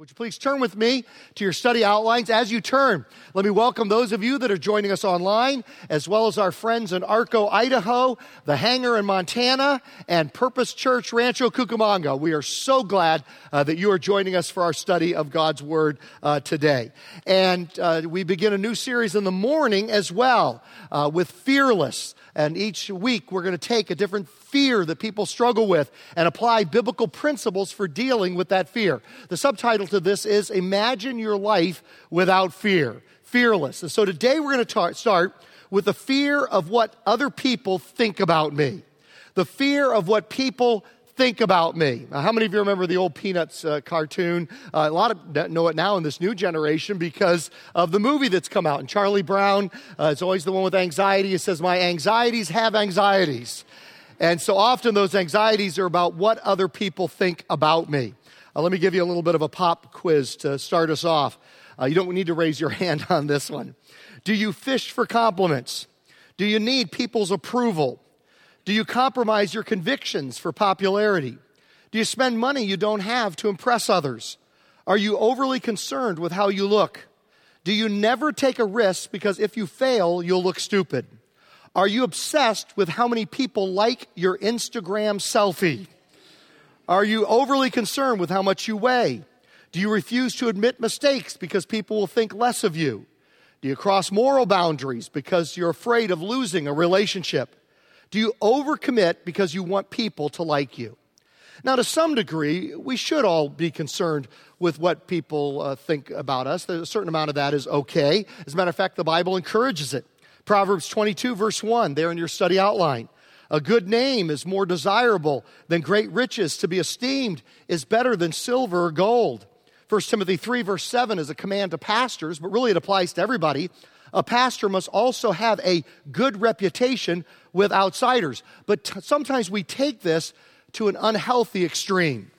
Would you please turn with me to your study outlines? As you turn, let me welcome those of you that are joining us online, as well as our friends in Arco, Idaho, the Hangar in Montana, and Purpose Church Rancho Cucamonga. We are so glad uh, that you are joining us for our study of God's Word uh, today. And uh, we begin a new series in the morning as well uh, with Fearless. And each week we're going to take a different fear that people struggle with and apply biblical principles for dealing with that fear. The subtitle to this is Imagine Your Life Without Fear. Fearless. And so today we're going to start with the fear of what other people think about me. The fear of what people think about me. Now, how many of you remember the old Peanuts uh, cartoon? Uh, a lot of know it now in this new generation because of the movie that's come out. And Charlie Brown uh, is always the one with anxiety. He says, My anxieties have anxieties. And so often those anxieties are about what other people think about me. Uh, let me give you a little bit of a pop quiz to start us off. Uh, you don't need to raise your hand on this one. Do you fish for compliments? Do you need people's approval? Do you compromise your convictions for popularity? Do you spend money you don't have to impress others? Are you overly concerned with how you look? Do you never take a risk because if you fail, you'll look stupid? Are you obsessed with how many people like your Instagram selfie? Are you overly concerned with how much you weigh? Do you refuse to admit mistakes because people will think less of you? Do you cross moral boundaries because you're afraid of losing a relationship? Do you overcommit because you want people to like you? Now, to some degree, we should all be concerned with what people uh, think about us. A certain amount of that is okay. As a matter of fact, the Bible encourages it. Proverbs 22, verse 1, there in your study outline. A good name is more desirable than great riches. To be esteemed is better than silver or gold. 1 Timothy 3, verse 7 is a command to pastors, but really it applies to everybody a pastor must also have a good reputation with outsiders. But t- sometimes we take this to an unhealthy extreme.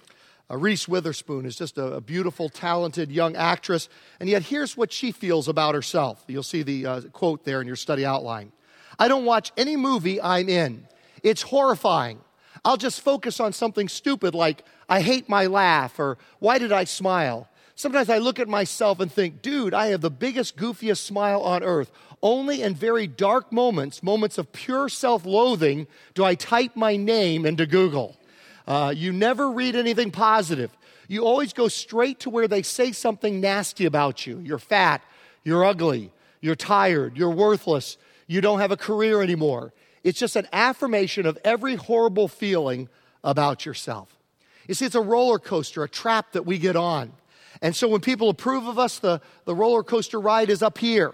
Uh, Reese Witherspoon is just a, a, beautiful, talented young actress, and yet here's what she feels about herself. You'll see the uh, quote there in your study outline. I don't watch any movie I'm in. It's horrifying. I'll just focus on something stupid like, I hate my laugh, or why did I smile? Sometimes I look at myself and think, dude, I have the biggest, goofiest smile on earth. Only in very dark moments, moments of pure self loathing, do I type my name into Google. Uh, you never read anything positive. You always go straight to where they say something nasty about you. You're fat, you're ugly, you're tired, you're worthless, you don't have a career anymore. It's just an affirmation of every horrible feeling about yourself. You see, it's a roller coaster, a trap that we get on. And so when people approve of us, the, the roller coaster ride is up here.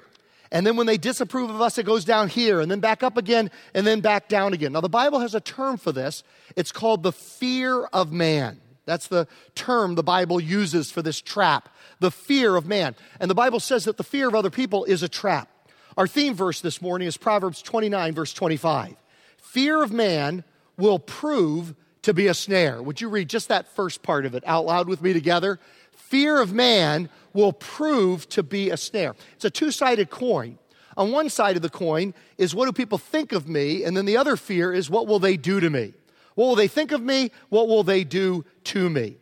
And then when they disapprove of us, it goes down here and then back up again and then back down again. Now, the Bible has a term for this. It's called the fear of man. That's the term the Bible uses for this trap, the fear of man. And the Bible says that the fear of other people is a trap. Our theme verse this morning is Proverbs 29, verse 25. Fear of man will prove to be a snare. Would you read just that first part of it out loud with me together? Fear of man will prove to be a snare. It's a two sided coin. On one side of the coin is what do people think of me, and then the other fear is what will they do to me? What will they think of me? What will they do to me?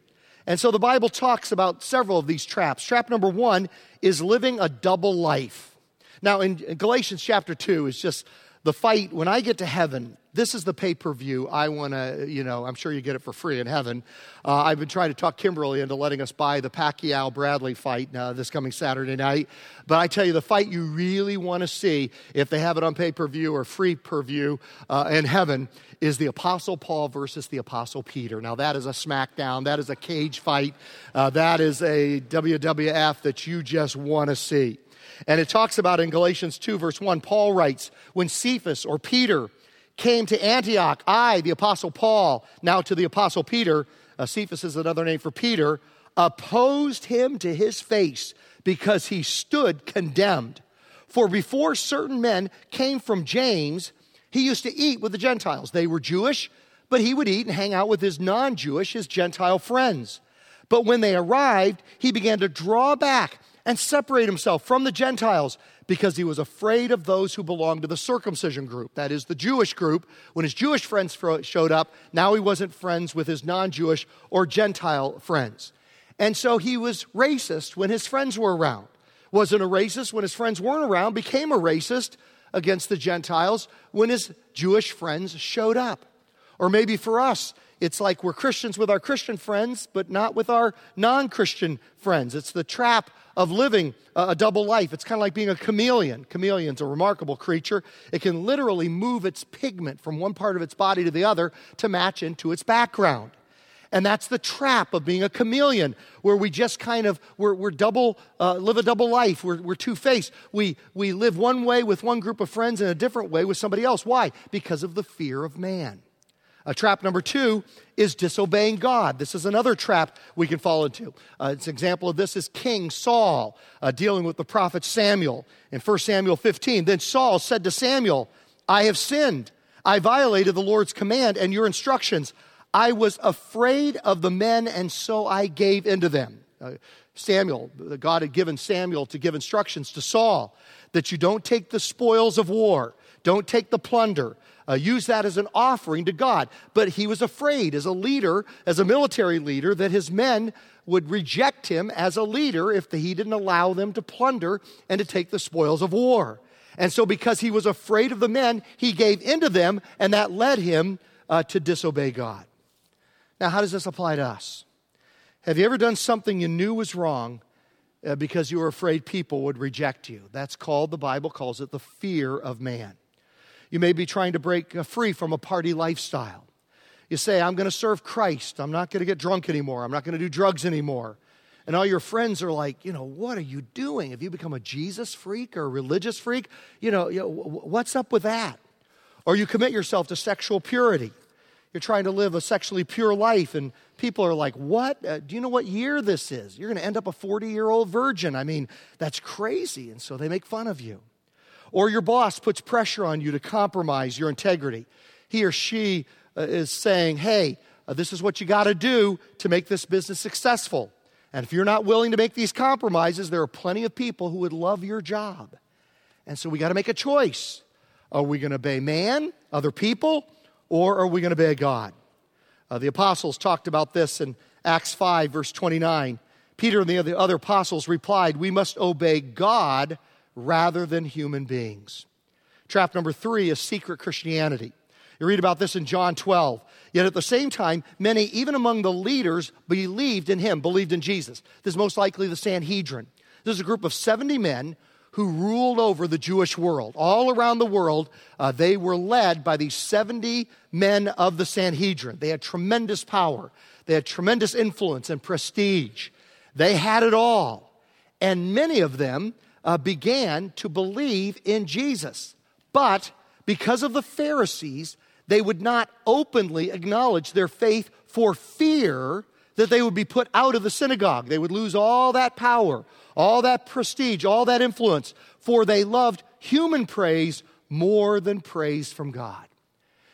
And so the Bible talks about several of these traps. Trap number one is living a double life. Now, in Galatians chapter 2 is just the fight when I get to heaven this is the pay per view. I want to, you know, I'm sure you get it for free in heaven. Uh, I've been trying to talk Kimberly into letting us buy the Pacquiao Bradley fight uh, this coming Saturday night. But I tell you, the fight you really want to see, if they have it on pay per view or free per view uh, in heaven, is the Apostle Paul versus the Apostle Peter. Now, that is a smackdown. That is a cage fight. Uh, that is a WWF that you just want to see. And it talks about in Galatians 2, verse 1, Paul writes, when Cephas or Peter came to Antioch, I, the Apostle Paul, now to the Apostle Peter, uh, Cephas is another name for Peter, opposed him to his face because he stood condemned. For before certain men came from James, he used to eat with the Gentiles. They were Jewish, but he would eat and hang out with his non Jewish, his Gentile friends. But when they arrived, he began to draw back and separate himself from the Gentiles because he was afraid of those who belonged to the circumcision group, that is, the Jewish group. When his Jewish friends showed up, now he wasn't friends with his non Jewish or Gentile friends. And so he was racist when his friends were around. Wasn't a racist when his friends weren't around, became a racist against the Gentiles when his Jewish friends showed up. Or maybe for us, it's like we're Christians with our Christian friends, but not with our non Christian friends. It's the trap of living a double life. It's kind of like being a chameleon. Chameleon's a remarkable creature. It can literally move its pigment from one part of its body to the other to match into its background. And that's the trap of being a chameleon, where we just kind of, we're, we're double, uh, live a double life. We're, we're two faced. We, we live one way with one group of friends and a different way with somebody else. Why? Because of the fear of man. Uh, trap number two is disobeying God. This is another trap we can fall into. Uh, an example of this is King Saul uh, dealing with the prophet Samuel in 1 Samuel 15. Then Saul said to Samuel, I have sinned. I violated the Lord's command and your instructions. I was afraid of the men, and so I gave into them. Uh, Samuel, God had given Samuel to give instructions to Saul that you don't take the spoils of war, don't take the plunder, uh, use that as an offering to God. But he was afraid as a leader, as a military leader, that his men would reject him as a leader if he didn't allow them to plunder and to take the spoils of war. And so, because he was afraid of the men, he gave into them, and that led him uh, to disobey God. Now, how does this apply to us? Have you ever done something you knew was wrong uh, because you were afraid people would reject you? That's called, the Bible calls it, the fear of man. You may be trying to break uh, free from a party lifestyle. You say, I'm going to serve Christ. I'm not going to get drunk anymore. I'm not going to do drugs anymore. And all your friends are like, you know, what are you doing? Have you become a Jesus freak or a religious freak? You know, you know what's up with that? Or you commit yourself to sexual purity. You're trying to live a sexually pure life, and people are like, What? Uh, do you know what year this is? You're going to end up a 40 year old virgin. I mean, that's crazy. And so they make fun of you. Or your boss puts pressure on you to compromise your integrity. He or she uh, is saying, hey, uh, this is what you got to do to make this business successful. And if you're not willing to make these compromises, there are plenty of people who would love your job. And so we got to make a choice. Are we going to obey man, other people, or are we going to obey God? Uh, the apostles talked about this in Acts 5, verse 29. Peter and the other apostles replied, We must obey God rather than human beings. Trap number three is secret Christianity. You read about this in John 12. Yet at the same time, many, even among the leaders, believed in him, believed in Jesus. This is most likely the Sanhedrin. This is a group of 70 men who ruled over the Jewish world. All around the world, uh, they were led by these 70 men of the Sanhedrin. They had tremendous power, they had tremendous influence and prestige. They had it all. And many of them uh, began to believe in Jesus. But because of the Pharisees, they would not openly acknowledge their faith for fear that they would be put out of the synagogue. They would lose all that power, all that prestige, all that influence, for they loved human praise more than praise from God.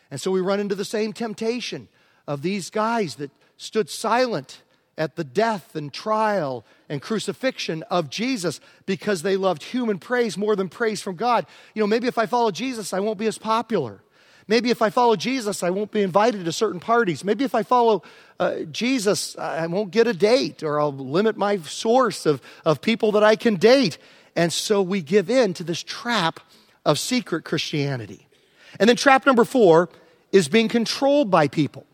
And so we run into the same temptation of these guys that stood silent at the death and trial and crucifixion of Jesus because they loved human praise more than praise from God. You know, maybe if I follow Jesus, I won't be as popular. Maybe if I follow Jesus, I won't be invited to certain parties. Maybe if I follow uh, Jesus, I won't get a date or I'll limit my source of, of people that I can date. And so we give in to this trap of secret Christianity. And then trap number four is being controlled by people.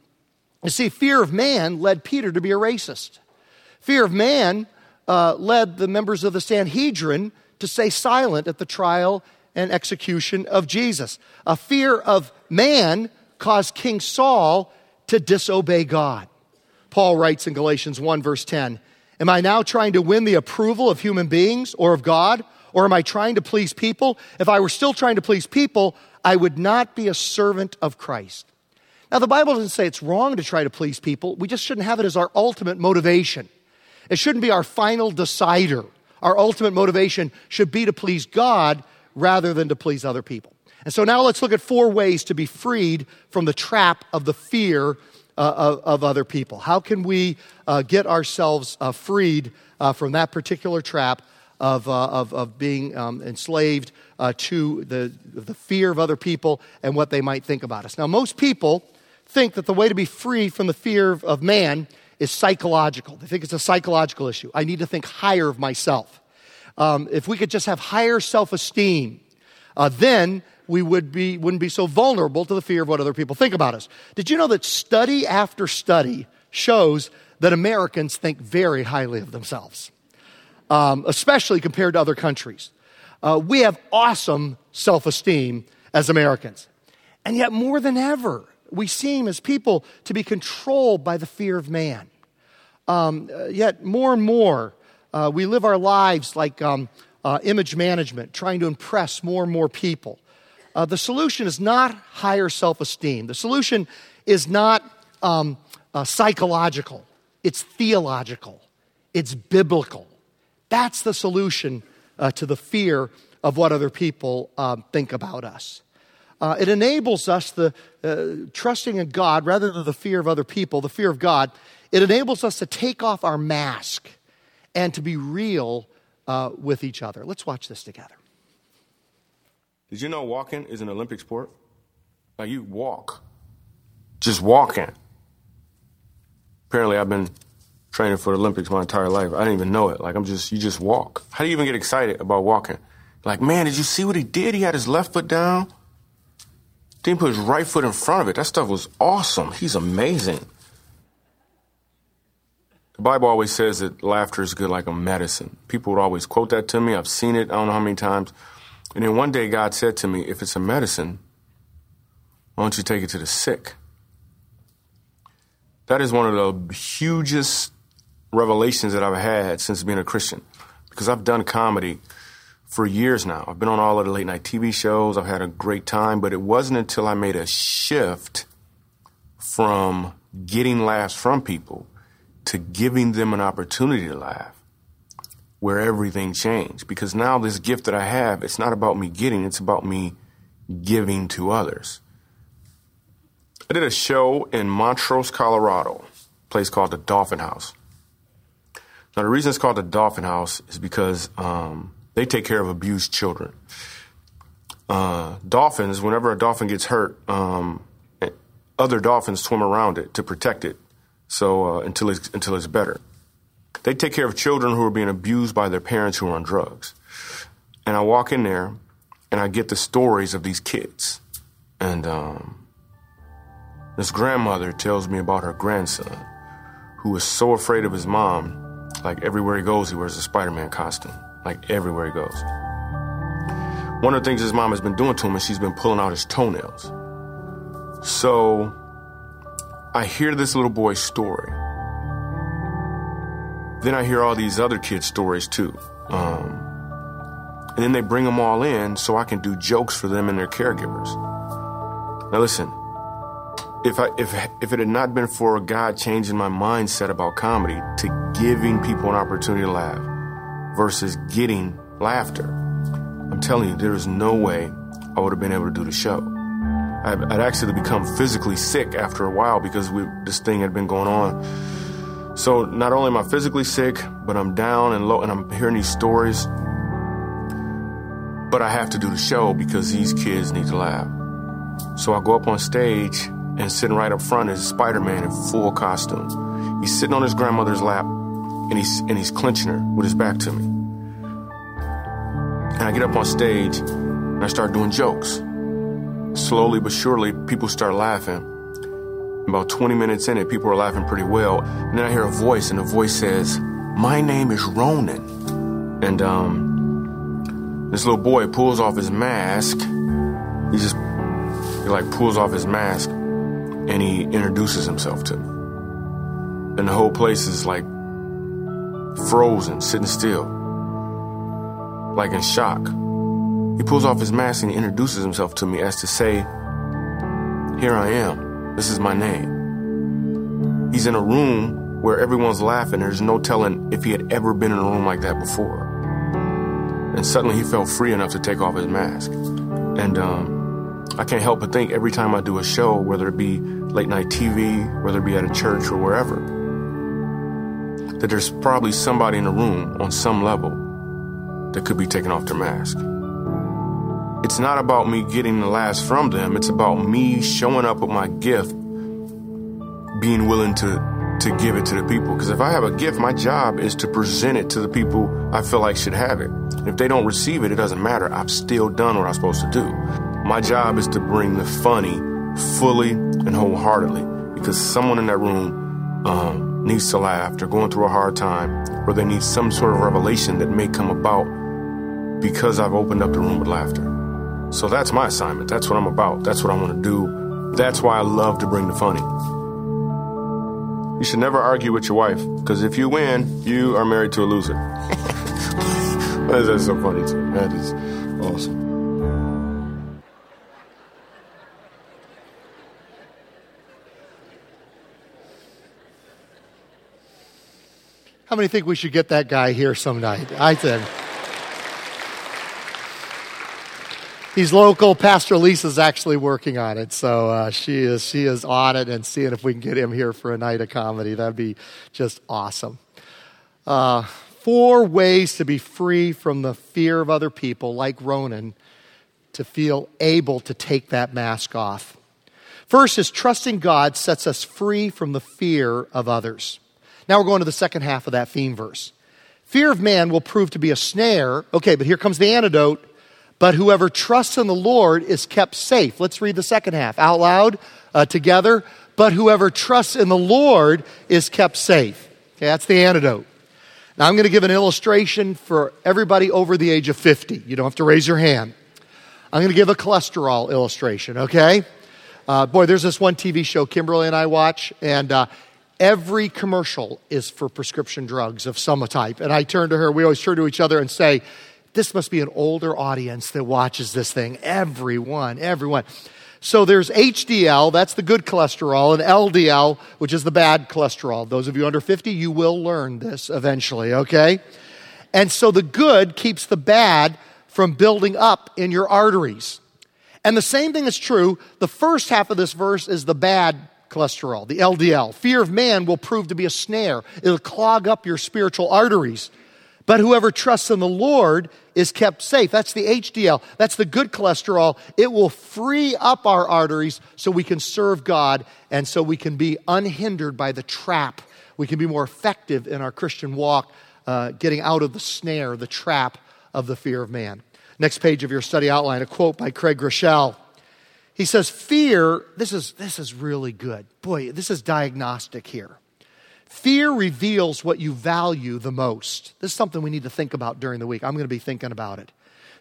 You see, fear of man led Peter to be a racist. Fear of man uh, led the members of the Sanhedrin to stay silent at the trial and execution of Jesus. A fear of man caused King Saul to disobey God. Paul writes in Galatians 1, verse 10 Am I now trying to win the approval of human beings or of God? Or am I trying to please people? If I were still trying to please people, I would not be a servant of Christ. Now, the Bible doesn't say it's wrong to try to please people. We just shouldn't have it as our ultimate motivation. It shouldn't be our final decider. Our ultimate motivation should be to please God rather than to please other people. And so now let's look at four ways to be freed from the trap of the fear uh, of, of, other people. How can we uh, get ourselves uh, freed uh, from that particular trap of, uh, of, of, being um, enslaved uh, to the, the fear of other people and what they might think about us? Now, most people think that the way to be free from the fear of man is psychological. They think it's a psychological issue. I need to think higher of myself. Um, if we could just have higher self esteem, uh, then we would be, wouldn't be so vulnerable to the fear of what other people think about us. Did you know that study after study shows that Americans think very highly of themselves, um, especially compared to other countries? Uh, we have awesome self esteem as Americans. And yet, more than ever, we seem as people to be controlled by the fear of man. Um, uh, yet, more and more, uh, we live our lives like um, uh, image management, trying to impress more and more people. Uh, the solution is not higher self esteem. The solution is not um, uh, psychological, it's theological, it's biblical. That's the solution uh, to the fear of what other people think about us. Uh, it enables us the uh, trusting in God rather than the fear of other people, the fear of God. It enables us to take off our mask and to be real uh, with each other. Let's watch this together. Did you know walking is an Olympic sport? Like you walk, just walking. Apparently, I've been training for the Olympics my entire life. I didn't even know it. Like I'm just, you just walk. How do you even get excited about walking? Like, man, did you see what he did? He had his left foot down. Then he put his right foot in front of it. That stuff was awesome. He's amazing. The Bible always says that laughter is good like a medicine. People would always quote that to me. I've seen it, I don't know how many times. And then one day God said to me, if it's a medicine, why don't you take it to the sick? That is one of the hugest revelations that I've had since being a Christian. Because I've done comedy for years now. I've been on all of the late night TV shows. I've had a great time, but it wasn't until I made a shift from getting laughs from people to giving them an opportunity to laugh where everything changed. Because now this gift that I have, it's not about me getting, it's about me giving to others. I did a show in Montrose, Colorado, place called the Dolphin House. Now, the reason it's called the Dolphin House is because um, they take care of abused children. Uh, dolphins, whenever a dolphin gets hurt, um, other dolphins swim around it to protect it. So uh, until it's until it's better, they take care of children who are being abused by their parents who are on drugs. And I walk in there, and I get the stories of these kids, and um, this grandmother tells me about her grandson, who is so afraid of his mom, like everywhere he goes, he wears a Spider-Man costume like everywhere he goes. One of the things his mom has been doing to him is she's been pulling out his toenails. So I hear this little boy's story. Then I hear all these other kids' stories too. Um, and then they bring them all in so I can do jokes for them and their caregivers. Now listen, if I if if it had not been for God changing my mindset about comedy to giving people an opportunity to laugh, versus getting laughter. I'm telling you, there is no way I would have been able to do the show. I'd, I'd actually become physically sick after a while because we, this thing had been going on. So not only am I physically sick, but I'm down and low, and I'm hearing these stories. But I have to do the show because these kids need to laugh. So I go up on stage and sitting right up front is Spider-Man in full costume. He's sitting on his grandmother's lap and he's and he's clenching her with his back to me. And I get up on stage and I start doing jokes. Slowly but surely, people start laughing. About 20 minutes in it, people are laughing pretty well. And then I hear a voice, and the voice says, My name is Ronan. And um, this little boy pulls off his mask. He just, he like pulls off his mask and he introduces himself to me. And the whole place is like frozen, sitting still, like in shock. He pulls off his mask and he introduces himself to me as to say, Here I am. This is my name. He's in a room where everyone's laughing. There's no telling if he had ever been in a room like that before. And suddenly he felt free enough to take off his mask. And um, I can't help but think every time I do a show, whether it be late night TV, whether it be at a church or wherever, that there's probably somebody in the room on some level that could be taking off their mask. It's not about me getting the last from them, it's about me showing up with my gift, being willing to to give it to the people. Because if I have a gift, my job is to present it to the people I feel like should have it. If they don't receive it, it doesn't matter. I've still done what I'm supposed to do. My job is to bring the funny fully and wholeheartedly because someone in that room um, needs to laugh. They're going through a hard time or they need some sort of revelation that may come about because I've opened up the room with laughter. So that's my assignment. That's what I'm about. That's what I want to do. That's why I love to bring the funny. You should never argue with your wife, because if you win, you are married to a loser. That's so funny too. That is awesome. How many think we should get that guy here some night? I think. he's local. Pastor Lisa's actually working on it, so uh, she is she is on it and seeing if we can get him here for a night of comedy. That'd be just awesome. Uh, four ways to be free from the fear of other people, like Ronan, to feel able to take that mask off. First is trusting God sets us free from the fear of others. Now we're going to the second half of that theme verse. Fear of man will prove to be a snare. Okay, but here comes the antidote. But whoever trusts in the Lord is kept safe. Let's read the second half out loud uh, together. But whoever trusts in the Lord is kept safe. Okay, that's the antidote. Now I'm going to give an illustration for everybody over the age of 50. You don't have to raise your hand. I'm going to give a cholesterol illustration, okay? Uh, boy, there's this one TV show Kimberly and I watch, and uh, every commercial is for prescription drugs of some type. And I turn to her, we always turn to each other and say, this must be an older audience that watches this thing. Everyone, everyone. So there's HDL, that's the good cholesterol, and LDL, which is the bad cholesterol. Those of you under 50, you will learn this eventually, okay? And so the good keeps the bad from building up in your arteries. And the same thing is true. The first half of this verse is the bad cholesterol, the LDL. Fear of man will prove to be a snare, it'll clog up your spiritual arteries. But whoever trusts in the Lord is kept safe. That's the HDL. That's the good cholesterol. It will free up our arteries so we can serve God and so we can be unhindered by the trap. We can be more effective in our Christian walk, uh, getting out of the snare, the trap of the fear of man. Next page of your study outline, a quote by Craig Groeschel. He says, Fear, this is, this is really good. Boy, this is diagnostic here. Fear reveals what you value the most. This is something we need to think about during the week. I'm going to be thinking about it.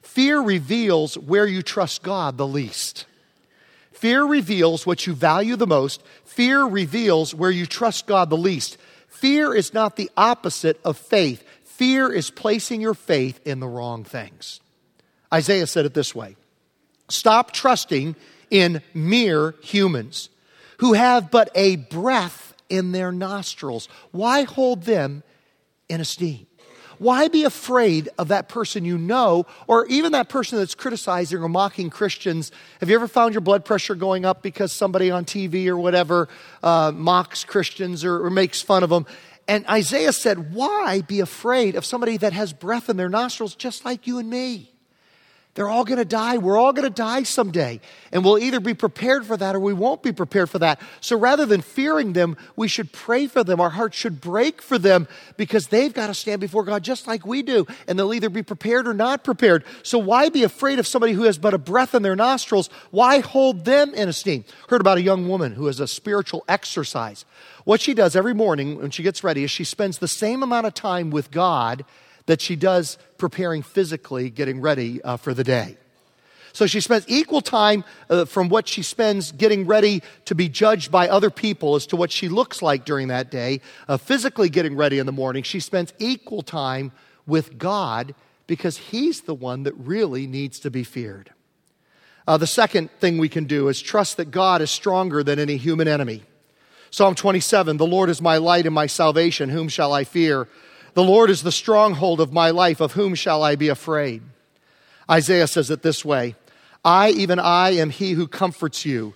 Fear reveals where you trust God the least. Fear reveals what you value the most. Fear reveals where you trust God the least. Fear is not the opposite of faith. Fear is placing your faith in the wrong things. Isaiah said it this way Stop trusting in mere humans who have but a breath in their nostrils. Why hold them in esteem? Why be afraid of that person you know, or even that person that's criticizing or mocking Christians? Have you ever found your blood pressure going up because somebody on TV or whatever uh, mocks Christians or, or makes fun of them? And Isaiah said, Why be afraid of somebody that has breath in their nostrils just like you and me? They're all going to die. We're all going to die someday. And we'll either be prepared for that or we won't be prepared for that. So rather than fearing them, we should pray for them. Our hearts should break for them because they've got to stand before God just like we do. And they'll either be prepared or not prepared. So why be afraid of somebody who has but a breath in their nostrils? Why hold them in esteem? Heard about a young woman who has a spiritual exercise. What she does every morning when she gets ready is she spends the same amount of time with God that she does preparing physically, getting ready uh, for the day. So she spends equal time uh, from what she spends getting ready to be judged by other people as to what she looks like during that day, uh, physically getting ready in the morning. She spends equal time with God because He's the one that really needs to be feared. Uh, the second thing we can do is trust that God is stronger than any human enemy. Psalm 27 The Lord is my light and my salvation. Whom shall I fear? The Lord is the stronghold of my life. Of whom shall I be afraid? Isaiah says it this way I, even I, am he who comforts you.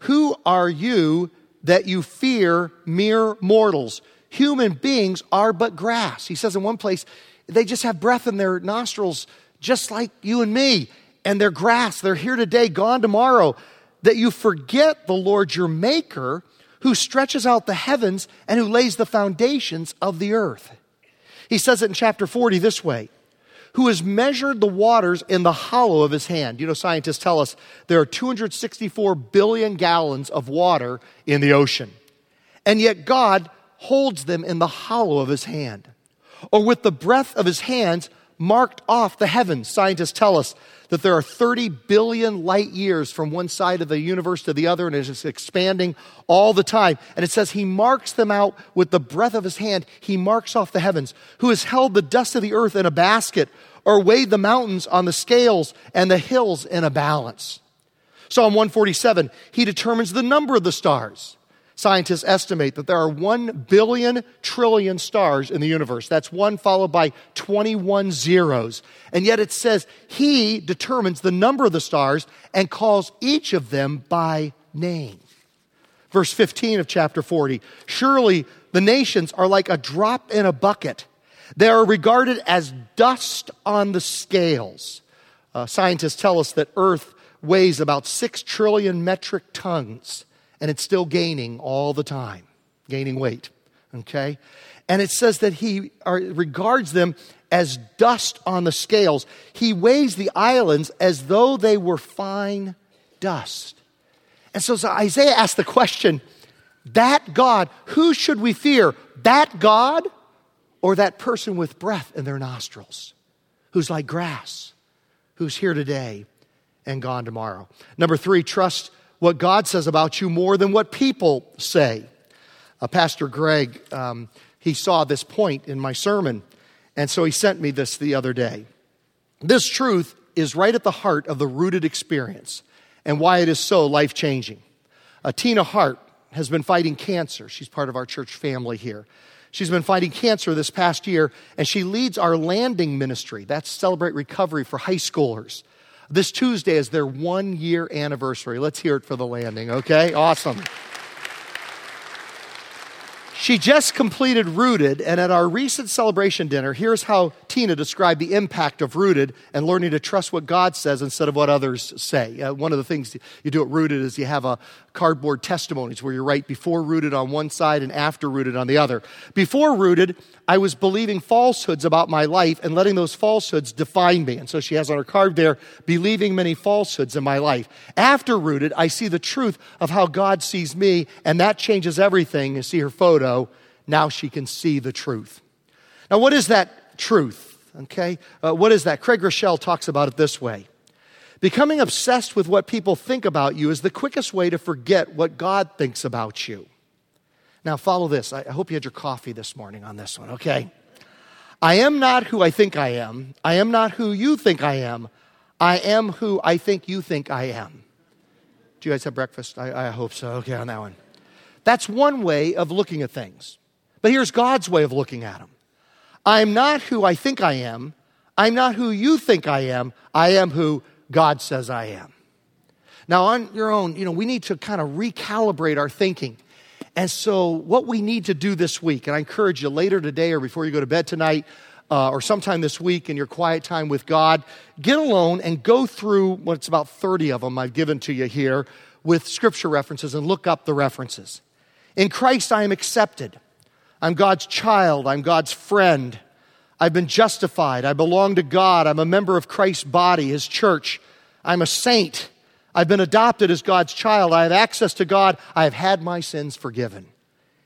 Who are you that you fear mere mortals? Human beings are but grass. He says in one place, they just have breath in their nostrils, just like you and me. And they're grass. They're here today, gone tomorrow. That you forget the Lord your Maker who stretches out the heavens and who lays the foundations of the earth. He says it in chapter 40 this way who has measured the waters in the hollow of his hand. You know, scientists tell us there are 264 billion gallons of water in the ocean. And yet God holds them in the hollow of his hand. Or with the breath of his hands, marked off the heavens. Scientists tell us that there are 30 billion light years from one side of the universe to the other, and it's expanding all the time. And it says he marks them out with the breath of his hand. He marks off the heavens, who has held the dust of the earth in a basket, or weighed the mountains on the scales and the hills in a balance. Psalm 147, he determines the number of the stars. Scientists estimate that there are 1 billion trillion stars in the universe. That's one followed by 21 zeros. And yet it says he determines the number of the stars and calls each of them by name. Verse 15 of chapter 40 Surely the nations are like a drop in a bucket, they are regarded as dust on the scales. Uh, scientists tell us that Earth weighs about 6 trillion metric tons and it's still gaining all the time, gaining weight. Okay? And it says that he regards them as dust on the scales. He weighs the islands as though they were fine dust. And so, Isaiah asked the question that God, who should we fear? That God or that person with breath in their nostrils who's like grass, who's here today and gone tomorrow? Number three, trust what God says about you more than what people say. Uh, Pastor Greg, um, he saw this point in my sermon, and so he sent me this the other day. This truth is right at the heart of the rooted experience and why it is so life changing. Uh, Tina Hart has been fighting cancer. She's part of our church family here. She's been fighting cancer this past year, and she leads our landing ministry. That's Celebrate Recovery for high schoolers. This Tuesday is their one year anniversary. Let's hear it for the landing, okay? Awesome. She just completed Rooted, and at our recent celebration dinner, here's how Tina described the impact of Rooted and learning to trust what God says instead of what others say. Uh, one of the things you do at Rooted is you have a cardboard testimonies where you write before Rooted on one side and after Rooted on the other. Before Rooted, I was believing falsehoods about my life and letting those falsehoods define me. And so she has on her card there, believing many falsehoods in my life. After rooted, I see the truth of how God sees me, and that changes everything. You see her photo. Now she can see the truth. Now, what is that truth? Okay? Uh, what is that? Craig Groeschel talks about it this way. Becoming obsessed with what people think about you is the quickest way to forget what God thinks about you. Now, follow this. I hope you had your coffee this morning on this one, okay? I am not who I think I am. I am not who you think I am. I am who I think you think I am. Do you guys have breakfast? I, I hope so. Okay, on that one. That's one way of looking at things. But here's God's way of looking at them I'm not who I think I am. I'm not who you think I am. I am who God says I am. Now, on your own, you know, we need to kind of recalibrate our thinking. And so, what we need to do this week, and I encourage you later today or before you go to bed tonight, uh, or sometime this week in your quiet time with God, get alone and go through what's about 30 of them I've given to you here with scripture references and look up the references. In Christ, I am accepted. I'm God's child. I'm God's friend. I've been justified. I belong to God. I'm a member of Christ's body, His church. I'm a saint. I've been adopted as God's child. I have access to God. I have had my sins forgiven.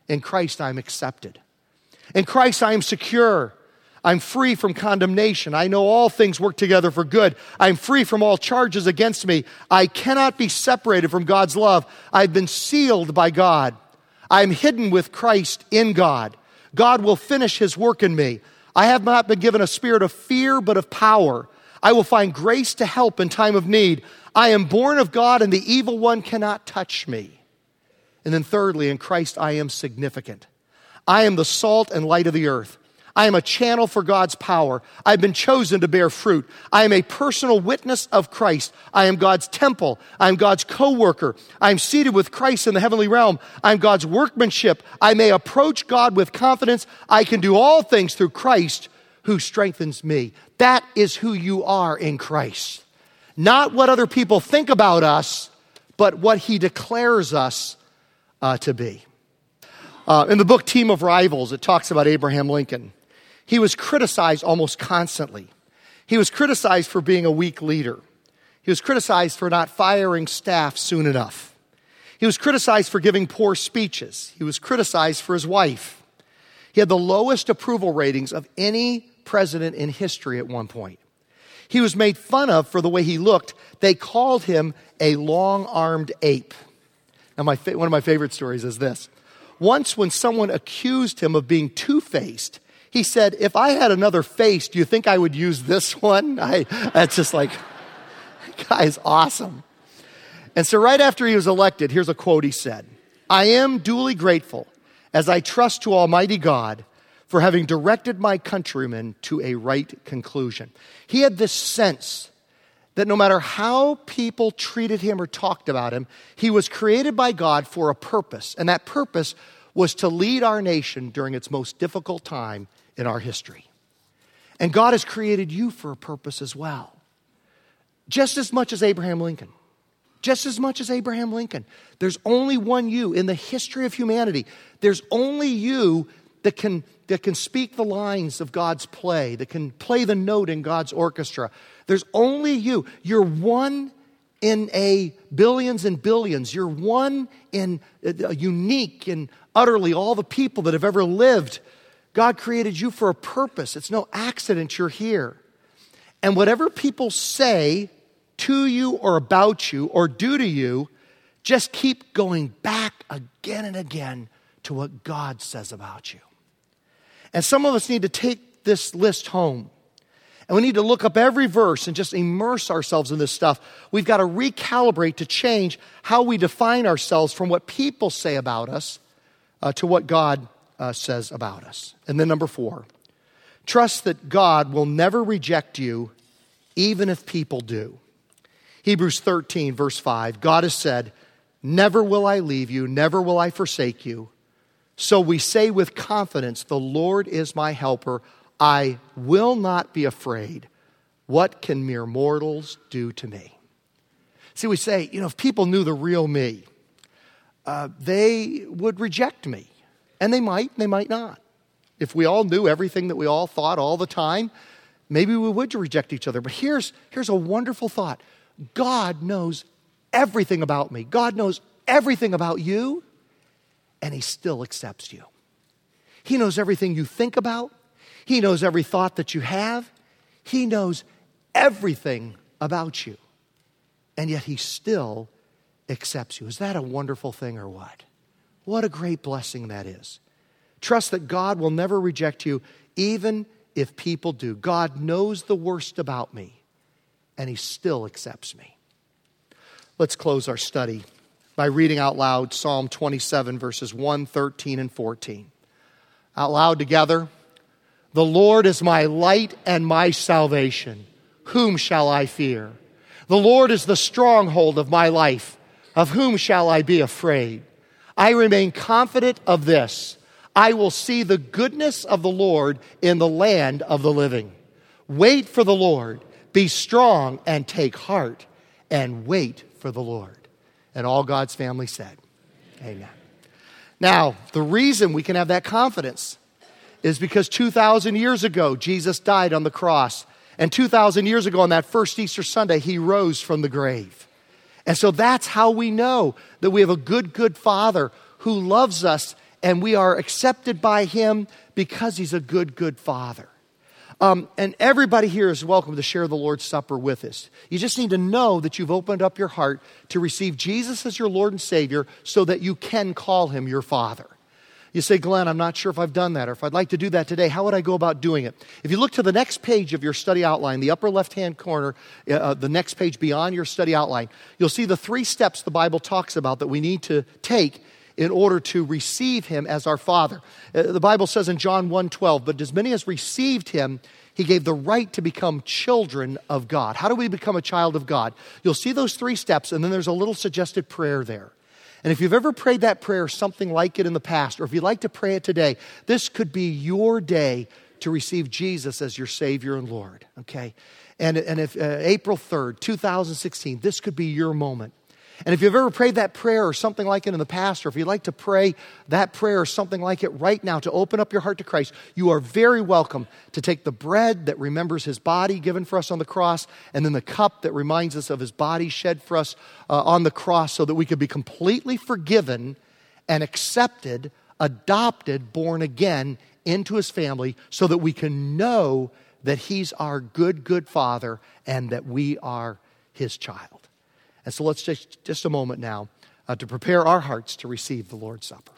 In Christ, I'm accepted. In Christ, I am secure. I'm free from condemnation. I know all things work together for good. I'm free from all charges against me. I cannot be separated from God's love. I've been sealed by God. I'm hidden with Christ in God. God will finish his work in me. I have not been given a spirit of fear, but of power. I will find grace to help in time of need. I am born of God, and the evil one cannot touch me. And then, thirdly, in Christ, I am significant. I am the salt and light of the earth. I am a channel for God's power. I've been chosen to bear fruit. I am a personal witness of Christ. I am God's temple. I am God's co-worker. I am seated with Christ in the heavenly realm. I am God's workmanship. I may approach God with confidence. I can do all things through Christ who strengthens me. That is who you are in Christ. Not what other people think about us, but what he declares us uh, to be. Uh, in the book Team of Rivals, it talks about Abraham Lincoln. He was criticized almost constantly. He was criticized for being a weak leader. He was criticized for not firing staff soon enough. He was criticized for giving poor speeches. He was criticized for his wife. He had the lowest approval ratings of any president in history at one point. He was made fun of for the way he looked. They called him a long armed ape. Now, my, one of my favorite stories is this. Once, when someone accused him of being two faced, he said, If I had another face, do you think I would use this one? I, that's just like, guy's awesome. And so, right after he was elected, here's a quote he said I am duly grateful as I trust to Almighty God for having directed my countrymen to a right conclusion. He had this sense that no matter how people treated him or talked about him, he was created by God for a purpose. And that purpose was to lead our nation during its most difficult time in our history. And God has created you for a purpose as well. Just as much as Abraham Lincoln. Just as much as Abraham Lincoln. There's only one you in the history of humanity. There's only you that can, that can speak the lines of God's play, that can play the note in God's orchestra. There's only you. You're one in a billions and billions. You're one in uh, unique and utterly all the people that have ever lived. God created you for a purpose. It's no accident you're here. And whatever people say to you or about you or do to you, just keep going back again and again to what God says about you. And some of us need to take this list home. And we need to look up every verse and just immerse ourselves in this stuff. We've got to recalibrate to change how we define ourselves from what people say about us uh, to what God uh, says about us. And then, number four, trust that God will never reject you, even if people do. Hebrews 13, verse 5 God has said, Never will I leave you, never will I forsake you. So we say with confidence, The Lord is my helper. I will not be afraid. What can mere mortals do to me? See, we say, you know, if people knew the real me, uh, they would reject me. And they might, they might not. If we all knew everything that we all thought all the time, maybe we would reject each other. But here's, here's a wonderful thought God knows everything about me, God knows everything about you, and he still accepts you. He knows everything you think about, he knows every thought that you have, he knows everything about you, and yet he still accepts you. Is that a wonderful thing or what? What a great blessing that is. Trust that God will never reject you, even if people do. God knows the worst about me, and He still accepts me. Let's close our study by reading out loud Psalm 27, verses 1, 13, and 14. Out loud together. The Lord is my light and my salvation. Whom shall I fear? The Lord is the stronghold of my life. Of whom shall I be afraid? I remain confident of this. I will see the goodness of the Lord in the land of the living. Wait for the Lord. Be strong and take heart and wait for the Lord. And all God's family said, Amen. Now, the reason we can have that confidence is because 2,000 years ago, Jesus died on the cross. And 2,000 years ago, on that first Easter Sunday, he rose from the grave. And so that's how we know that we have a good, good Father who loves us and we are accepted by him because he's a good, good Father. Um, and everybody here is welcome to share the Lord's Supper with us. You just need to know that you've opened up your heart to receive Jesus as your Lord and Savior so that you can call him your Father. You say, Glenn, I'm not sure if I've done that or if I'd like to do that today. How would I go about doing it? If you look to the next page of your study outline, the upper left hand corner, uh, uh, the next page beyond your study outline, you'll see the three steps the Bible talks about that we need to take in order to receive him as our father. Uh, the Bible says in John 1:12, but as many as received him, he gave the right to become children of God. How do we become a child of God? You'll see those three steps, and then there's a little suggested prayer there. And if you've ever prayed that prayer, something like it in the past, or if you'd like to pray it today, this could be your day to receive Jesus as your Savior and Lord, okay? And, and if uh, April 3rd, 2016, this could be your moment. And if you've ever prayed that prayer or something like it in the past, or if you'd like to pray that prayer or something like it right now to open up your heart to Christ, you are very welcome to take the bread that remembers his body given for us on the cross, and then the cup that reminds us of his body shed for us uh, on the cross so that we could be completely forgiven and accepted, adopted, born again into his family, so that we can know that he's our good, good father and that we are his child. And so let's just, just a moment now uh, to prepare our hearts to receive the Lord's Supper.